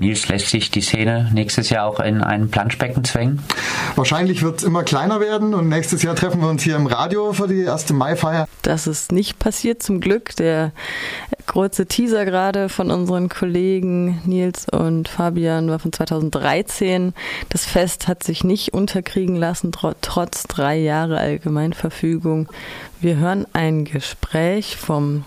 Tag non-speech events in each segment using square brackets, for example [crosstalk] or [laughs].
Nils, lässt sich die Szene nächstes Jahr auch in ein Planschbecken zwängen? Wahrscheinlich wird es immer kleiner werden und nächstes Jahr treffen wir uns hier im Radio für die erste Maifeier. Das ist nicht passiert zum Glück. Der kurze Teaser gerade von unseren Kollegen Nils und Fabian war von 2013. Das Fest hat sich nicht unterkriegen lassen, trotz drei Jahre Allgemeinverfügung. Wir hören ein Gespräch vom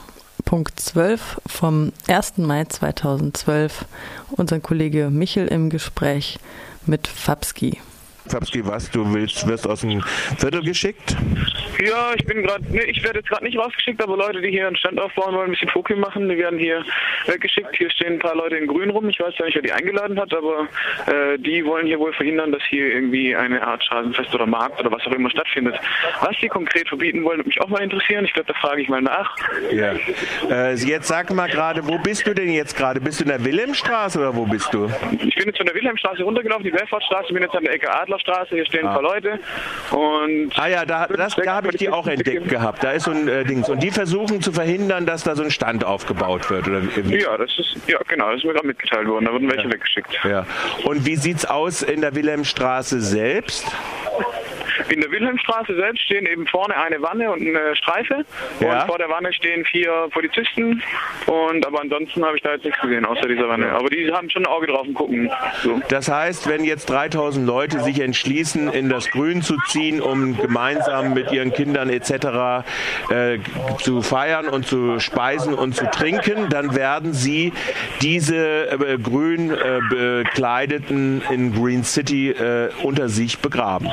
Punkt 12 vom 1. Mai 2012. Unser Kollege Michel im Gespräch mit Fabski. Fabski, was? Du willst, wirst aus dem Viertel geschickt? Ja, ich bin gerade, nee, ich werde jetzt gerade nicht rausgeschickt, aber Leute, die hier einen Stand aufbauen wollen, ein bisschen Foki machen, die werden hier weggeschickt. Hier stehen ein paar Leute in Grün rum. Ich weiß ja nicht, wer die eingeladen hat, aber äh, die wollen hier wohl verhindern, dass hier irgendwie eine Art Straßenfest oder Markt oder was auch immer stattfindet. Was sie konkret verbieten wollen, würde mich auch mal interessieren. Ich glaube, da frage ich mal nach. Ja. Äh, jetzt sag mal gerade, wo bist du denn jetzt gerade? Bist du in der Wilhelmstraße oder wo bist du? Ich bin jetzt von der Wilhelmstraße runtergelaufen, die Belfortstraße, bin jetzt an der Ecke Adlerstraße. Hier stehen ah. ein paar Leute. Und ah ja, da, das, da habe ich die auch entdeckt gehabt. Da ist so ein äh, Dings. Und die versuchen zu verhindern, dass da so ein Stand aufgebaut wird. Oder wie? Ja, das ist, ja, genau, das ist mir gerade mitgeteilt worden. Da wurden welche ja. weggeschickt. Ja. Und wie sieht es aus in der Wilhelmstraße selbst? In der Wilhelmstraße selbst stehen eben vorne eine Wanne und eine Streife. Ja. Und vor der Wanne stehen vier Polizisten. Und aber ansonsten habe ich da jetzt nichts gesehen, außer dieser Wanne. Aber die haben schon ein Auge drauf und gucken. So. Das heißt, wenn jetzt 3000 Leute sich entschließen, in das Grün zu ziehen, um gemeinsam mit ihren Kindern etc. Äh, zu feiern und zu speisen und zu trinken, dann werden sie diese äh, grün äh, bekleideten in Green City äh, unter sich begraben.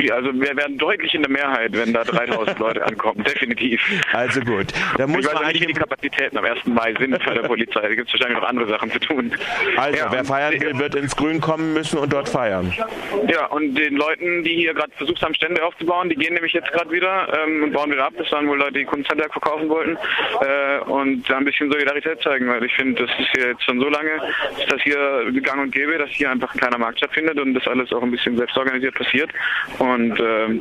Ja, also wir werden deutlich in der Mehrheit, wenn da 3000 Leute ankommen, [laughs] definitiv. Also gut. Da muss ich weiß man nicht, wie die Kapazitäten am 1. Mai sind bei der Polizei. Da gibt es wahrscheinlich noch andere Sachen zu tun. Also, ja, wer feiern will, wird ins Grün kommen müssen und dort feiern. Ja, und den Leuten, die hier gerade versucht haben, Stände aufzubauen, die gehen nämlich jetzt gerade wieder ähm, und bauen wieder ab. Das waren wohl Leute, die Kunsthandwerk verkaufen wollten äh, und da ein bisschen Solidarität zeigen, weil ich finde, das ist hier jetzt schon so lange, ist das hier gang und gäbe, dass hier einfach ein kleiner Markt stattfindet und das alles auch ein bisschen selbstorganisiert passiert. Und äh,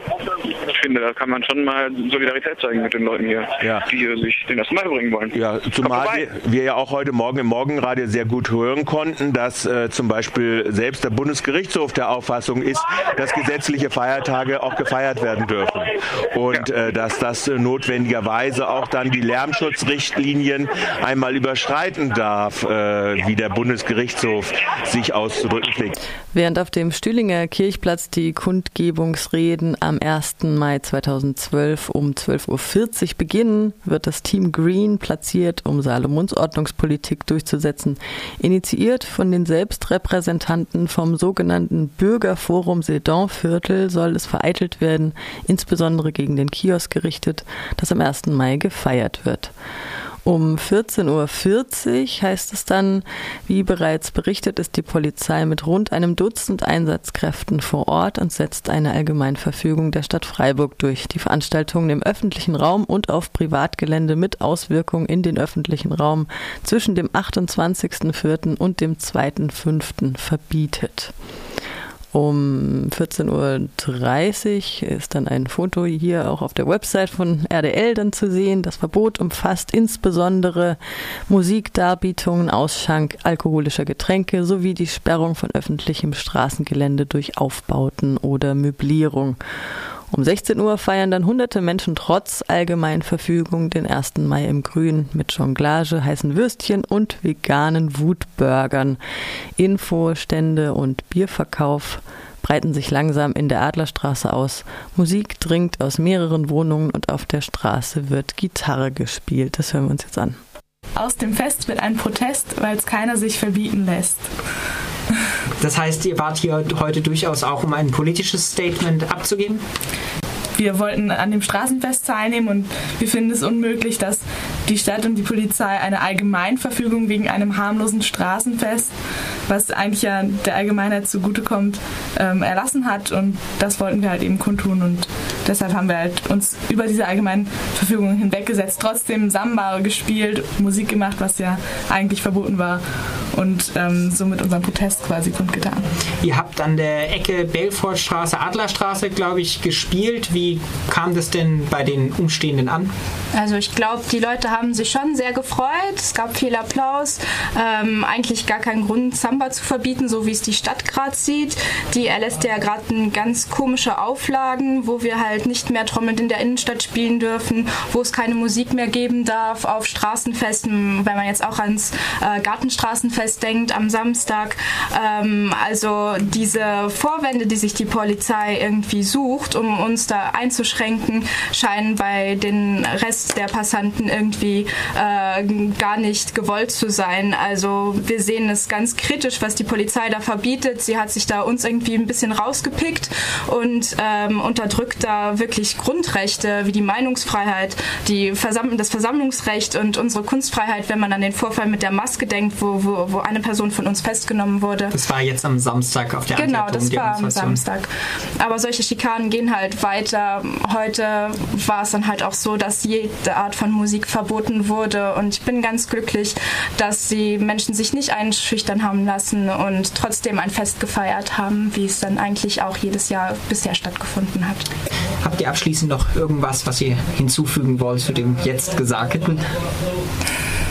ich finde, da kann man schon mal Solidarität zeigen mit den Leuten hier, ja. die hier sich den ersten Mal bringen wollen. Ja, zumal wir, wir, ja auch heute Morgen im Morgenradio sehr gut hören konnten, dass äh, zum Beispiel selbst der Bundesgerichtshof der Auffassung ist, dass gesetzliche Feiertage auch gefeiert werden dürfen. Und ja. äh, dass das äh, notwendigerweise auch dann die Lärmschutzrichtlinien einmal überschreiten darf, äh, wie der Bundesgerichtshof sich auszudrücken pflegt. Während auf dem Stühlinger Kirchplatz die Kundgebungsreden am 1. Mai 2012 um 12.40 Uhr beginnen, wird das Team Green platziert, um Salomons Ordnungspolitik durchzusetzen. Initiiert von den Selbstrepräsentanten vom sogenannten Bürgerforum Sedan-Viertel soll es vereitelt werden, insbesondere gegen den Kiosk gerichtet, das am 1. Mai gefeiert wird. Um 14.40 Uhr heißt es dann, wie bereits berichtet, ist die Polizei mit rund einem Dutzend Einsatzkräften vor Ort und setzt eine Allgemeinverfügung der Stadt Freiburg durch. Die Veranstaltungen im öffentlichen Raum und auf Privatgelände mit Auswirkung in den öffentlichen Raum zwischen dem 28.04. und dem 2.05. verbietet. Um 14.30 Uhr ist dann ein Foto hier auch auf der Website von RDL dann zu sehen. Das Verbot umfasst insbesondere Musikdarbietungen, Ausschank alkoholischer Getränke sowie die Sperrung von öffentlichem Straßengelände durch Aufbauten oder Möblierung. Um 16 Uhr feiern dann hunderte Menschen trotz Allgemeinverfügung den 1. Mai im Grün mit Jonglage, heißen Würstchen und veganen Wutburgern. Infostände und Bierverkauf breiten sich langsam in der Adlerstraße aus. Musik dringt aus mehreren Wohnungen und auf der Straße wird Gitarre gespielt. Das hören wir uns jetzt an. Aus dem Fest wird ein Protest, weil es keiner sich verbieten lässt. Das heißt, ihr wart hier heute durchaus auch, um ein politisches Statement abzugeben? wir wollten an dem Straßenfest teilnehmen und wir finden es unmöglich, dass die Stadt und die Polizei eine Allgemeinverfügung wegen einem harmlosen Straßenfest, was eigentlich ja der Allgemeinheit zugutekommt, ähm, erlassen hat und das wollten wir halt eben kundtun und deshalb haben wir halt uns über diese Allgemeinverfügung hinweggesetzt, trotzdem Samba gespielt, Musik gemacht, was ja eigentlich verboten war und ähm, somit unseren Protest quasi kundgetan. Ihr habt an der Ecke Belfortstraße, Adlerstraße, glaube ich, gespielt. Wie kam das denn bei den Umstehenden an? Also ich glaube, die Leute haben sich schon sehr gefreut. Es gab viel Applaus. Ähm, eigentlich gar keinen Grund, Samba zu verbieten, so wie es die Stadt gerade sieht. Die erlässt ja gerade ganz komische Auflagen, wo wir halt nicht mehr trommelnd in der Innenstadt spielen dürfen, wo es keine Musik mehr geben darf auf Straßenfesten, wenn man jetzt auch ans äh, Gartenstraßenfest denkt am Samstag. Ähm, also diese Vorwände, die sich die Polizei irgendwie sucht, um uns da einzuschränken, scheinen bei den Rest der Passanten irgendwie äh, gar nicht gewollt zu sein. Also wir sehen es ganz kritisch, was die Polizei da verbietet. Sie hat sich da uns irgendwie ein bisschen rausgepickt und ähm, unterdrückt da wirklich Grundrechte wie die Meinungsfreiheit, die Versam das Versammlungsrecht und unsere Kunstfreiheit, wenn man an den Vorfall mit der Maske denkt, wo, wo, wo eine Person von uns festgenommen wurde. Das war jetzt am Samstag auf der Genau, das war am Samstag. Aber solche Schikanen gehen halt weiter. Heute war es dann halt auch so, dass jede Art von Musik verboten wurde und ich bin ganz glücklich, dass die Menschen sich nicht einschüchtern haben lassen und trotzdem ein Fest gefeiert haben, wie es dann eigentlich auch jedes Jahr bisher stattgefunden hat. Habt ihr abschließend noch irgendwas, was ihr hinzufügen wollt zu dem jetzt Gesagten?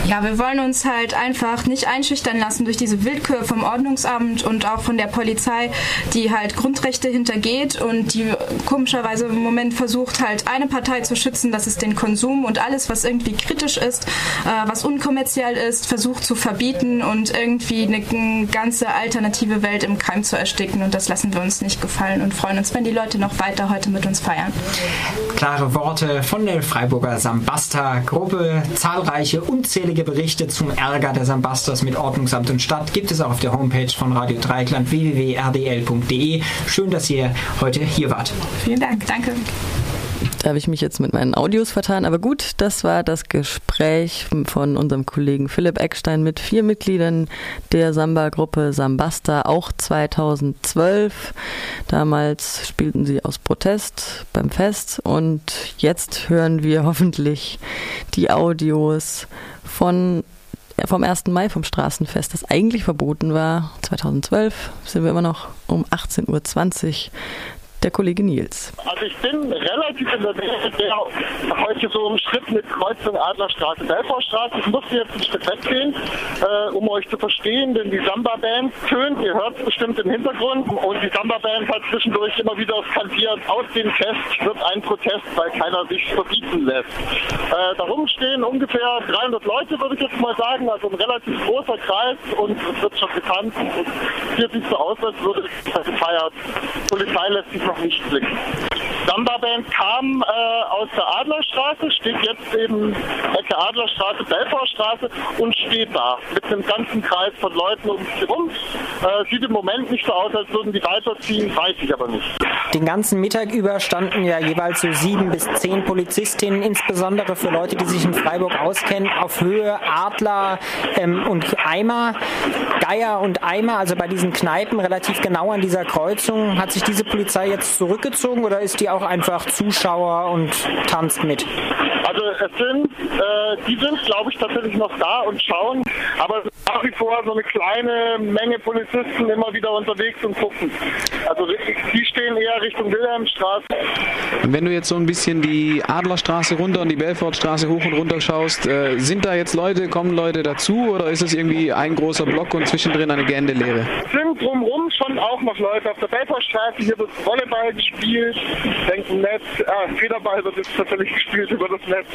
Ja, wir wollen uns halt einfach nicht einschüchtern lassen durch diese Willkür vom Ordnungsamt und auch von der Polizei, die halt Grundrechte hintergeht und die komischerweise im Moment versucht halt eine Partei zu schützen, das ist den Konsum und alles, was irgendwie kritisch ist, äh, was unkommerziell ist, versucht zu verbieten und irgendwie eine ganze alternative Welt im Keim zu ersticken und das lassen wir uns nicht gefallen und freuen uns, wenn die Leute noch weiter heute mit uns feiern. Klare Worte von der Freiburger Sambasta-Gruppe, zahlreiche, unzählige Berichte zum Ärger der Sambastas mit Ordnungsamt und Stadt gibt es auch auf der Homepage von Radio Dreikland www.rdl.de. Schön, dass ihr heute hier wart. Vielen Dank, danke. Da habe ich mich jetzt mit meinen Audios vertan. Aber gut, das war das Gespräch von unserem Kollegen Philipp Eckstein mit vier Mitgliedern der Samba-Gruppe Sambasta, auch 2012. Damals spielten sie aus Protest beim Fest und jetzt hören wir hoffentlich die Audios von vom 1. Mai vom Straßenfest, das eigentlich verboten war. 2012 sind wir immer noch um 18.20 Uhr der Kollege Nils. Also ich bin relativ in der Nähe der heute so umstrittene Kreuzung Adlerstraße, Belfortstraße. Ich musste jetzt ein Stück weggehen, äh, um euch zu verstehen, denn die Samba-Band tönt, ihr hört es bestimmt im Hintergrund und die Samba-Band hat zwischendurch immer wieder skandiert, aus dem Fest wird ein Protest, weil keiner sich verbieten lässt. Äh, darum stehen ungefähr 300 Leute, würde ich jetzt mal sagen, also ein relativ großer Kreis und es wird schon bekannt. Und hier sieht es so aus, als würde es gefeiert. Die Polizei lässt sich noch noch nicht blicken. Samba Band kam äh, aus der Adlerstraße, steht jetzt eben Ecke Adlerstraße, Belfortstraße und steht da mit einem ganzen Kreis von Leuten um sich herum. Äh, sieht im Moment nicht so aus, als würden die weiterziehen, weiß ich aber nicht. Den ganzen Mittag über standen ja jeweils so sieben bis zehn Polizistinnen, insbesondere für Leute, die sich in Freiburg auskennen, auf Höhe Adler ähm, und Eimer, Geier und Eimer, also bei diesen Kneipen relativ genau an dieser Kreuzung. Hat sich diese Polizei jetzt zurückgezogen oder ist die auch einfach Zuschauer und tanzt mit? Also es sind, äh, die sind glaube ich tatsächlich noch da und schauen, aber nach wie vor so eine kleine Menge Polizisten immer wieder unterwegs und gucken. Also die stehen eher Richtung Wilhelmstraße. Wenn du jetzt so ein bisschen die Adlerstraße runter und die Belfortstraße hoch und runter schaust, äh, sind da jetzt Leute, kommen Leute dazu oder ist es irgendwie ein großer Block und zwischendrin eine gähnende Leere? Sind drumherum auch noch Leute auf der Belfortstraße, hier wird Volleyball gespielt, denken Netz, ah, Federball wird jetzt tatsächlich gespielt über das Netz,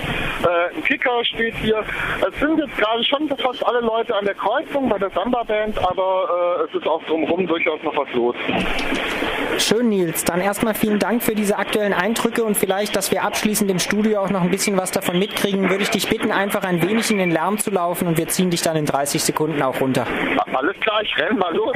äh, ein Kicker steht hier. Es sind jetzt gerade schon fast alle Leute an der Kreuzung bei der Samba-Band, aber äh, es ist auch drumherum durchaus noch was los. Schön, Nils. Dann erstmal vielen Dank für diese aktuellen Eindrücke und vielleicht, dass wir abschließend im Studio auch noch ein bisschen was davon mitkriegen, würde ich dich bitten, einfach ein wenig in den Lärm zu laufen und wir ziehen dich dann in 30 Sekunden auch runter. Alles klar, ich renn mal los.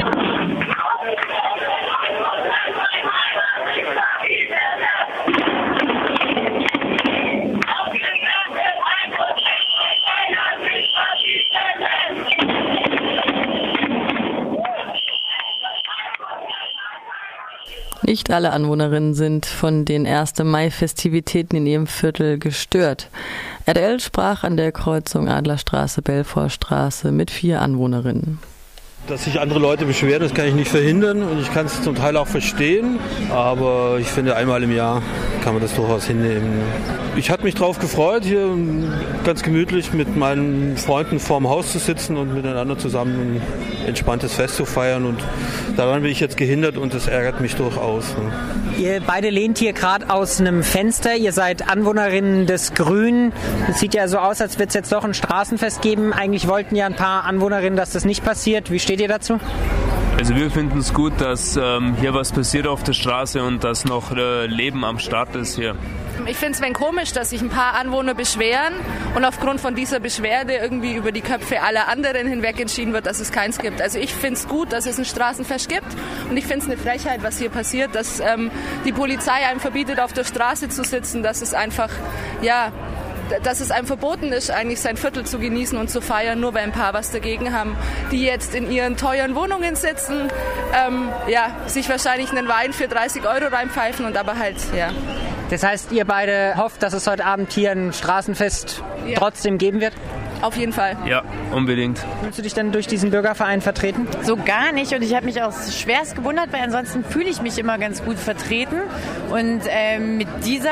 Nicht alle Anwohnerinnen sind von den 1. Mai-Festivitäten in ihrem Viertel gestört. RDL sprach an der Kreuzung Adlerstraße-Belfortstraße mit vier Anwohnerinnen. Dass sich andere Leute beschweren, das kann ich nicht verhindern und ich kann es zum Teil auch verstehen, aber ich finde, einmal im Jahr kann man das durchaus hinnehmen. Ich hatte mich darauf gefreut, hier ganz gemütlich mit meinen Freunden vorm Haus zu sitzen und miteinander zusammen ein entspanntes Fest zu feiern und daran bin ich jetzt gehindert und das ärgert mich durchaus. Ne? Ihr beide lehnt hier gerade aus einem Fenster, ihr seid Anwohnerinnen des Grünen. Es sieht ja so aus, als wird es jetzt doch ein Straßenfest geben. Eigentlich wollten ja ein paar Anwohnerinnen, dass das nicht passiert. Wie steht ihr dazu? Also wir finden es gut, dass ähm, hier was passiert auf der Straße und dass noch äh, Leben am Start ist hier. Ich finde es komisch, dass sich ein paar Anwohner beschweren und aufgrund von dieser Beschwerde irgendwie über die Köpfe aller anderen hinweg entschieden wird, dass es keins gibt. Also ich finde es gut, dass es ein Straßenfest gibt und ich finde es eine Frechheit, was hier passiert, dass ähm, die Polizei einem verbietet, auf der Straße zu sitzen, dass es einfach, ja, dass es einem verboten ist, eigentlich sein Viertel zu genießen und zu feiern, nur weil ein paar was dagegen haben, die jetzt in ihren teuren Wohnungen sitzen, ähm, ja, sich wahrscheinlich einen Wein für 30 Euro reinpfeifen und aber halt, ja. Das heißt, ihr beide hofft, dass es heute Abend hier ein Straßenfest ja. trotzdem geben wird? Auf jeden Fall. Ja, unbedingt. Willst du dich denn durch diesen Bürgerverein vertreten? So gar nicht. Und ich habe mich auch schwerst gewundert, weil ansonsten fühle ich mich immer ganz gut vertreten. Und ähm, mit dieser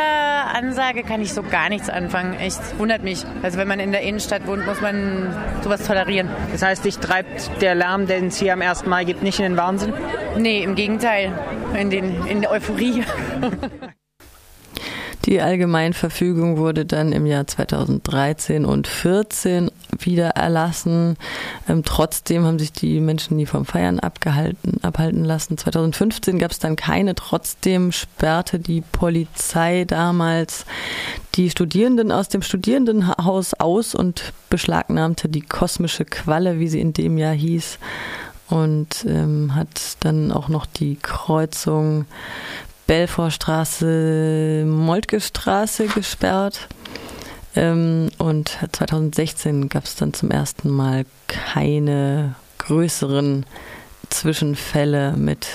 Ansage kann ich so gar nichts anfangen. Echt wundert mich. Also wenn man in der Innenstadt wohnt, muss man sowas tolerieren. Das heißt, dich treibt der Lärm, den es hier am 1. Mai gibt, nicht in den Wahnsinn? Nee, im Gegenteil. In, den, in der Euphorie. [laughs] Die Allgemeinverfügung wurde dann im Jahr 2013 und 14 wieder erlassen. Ähm, trotzdem haben sich die Menschen nie vom Feiern abgehalten, abhalten lassen. 2015 gab es dann keine. Trotzdem sperrte die Polizei damals die Studierenden aus dem Studierendenhaus aus und beschlagnahmte die kosmische Qualle, wie sie in dem Jahr hieß und ähm, hat dann auch noch die Kreuzung Belfortstraße, Moltke Straße gesperrt. Ähm, und 2016 gab es dann zum ersten Mal keine größeren Zwischenfälle mit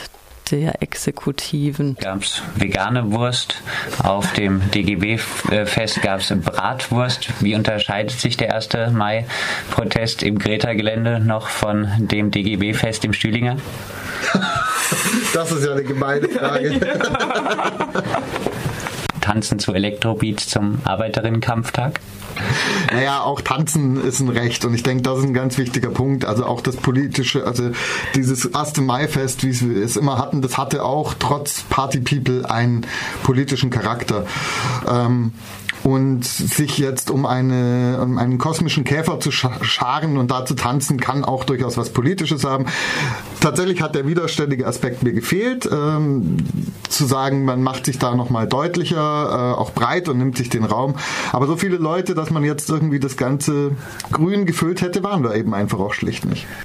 der Exekutiven. Gab es vegane Wurst, auf dem DGB-Fest gab es Bratwurst. Wie unterscheidet sich der 1. Mai-Protest im Greta-Gelände noch von dem DGB-Fest im Stühlinger? [laughs] Das ist ja eine gemeine Frage. [laughs] Tanzen zu Elektrobeats zum Arbeiterinnenkampftag? Naja, auch Tanzen ist ein Recht und ich denke, das ist ein ganz wichtiger Punkt. Also auch das politische, also dieses 1. Mai-Fest, wie wir es immer hatten, das hatte auch trotz Party People einen politischen Charakter. Ähm, und sich jetzt um, eine, um einen kosmischen Käfer zu scharen und da zu tanzen, kann auch durchaus was Politisches haben. Tatsächlich hat der widerständige Aspekt mir gefehlt, ähm, zu sagen, man macht sich da nochmal deutlicher, äh, auch breit und nimmt sich den Raum. Aber so viele Leute, dass man jetzt irgendwie das Ganze grün gefüllt hätte, waren wir eben einfach auch schlicht nicht.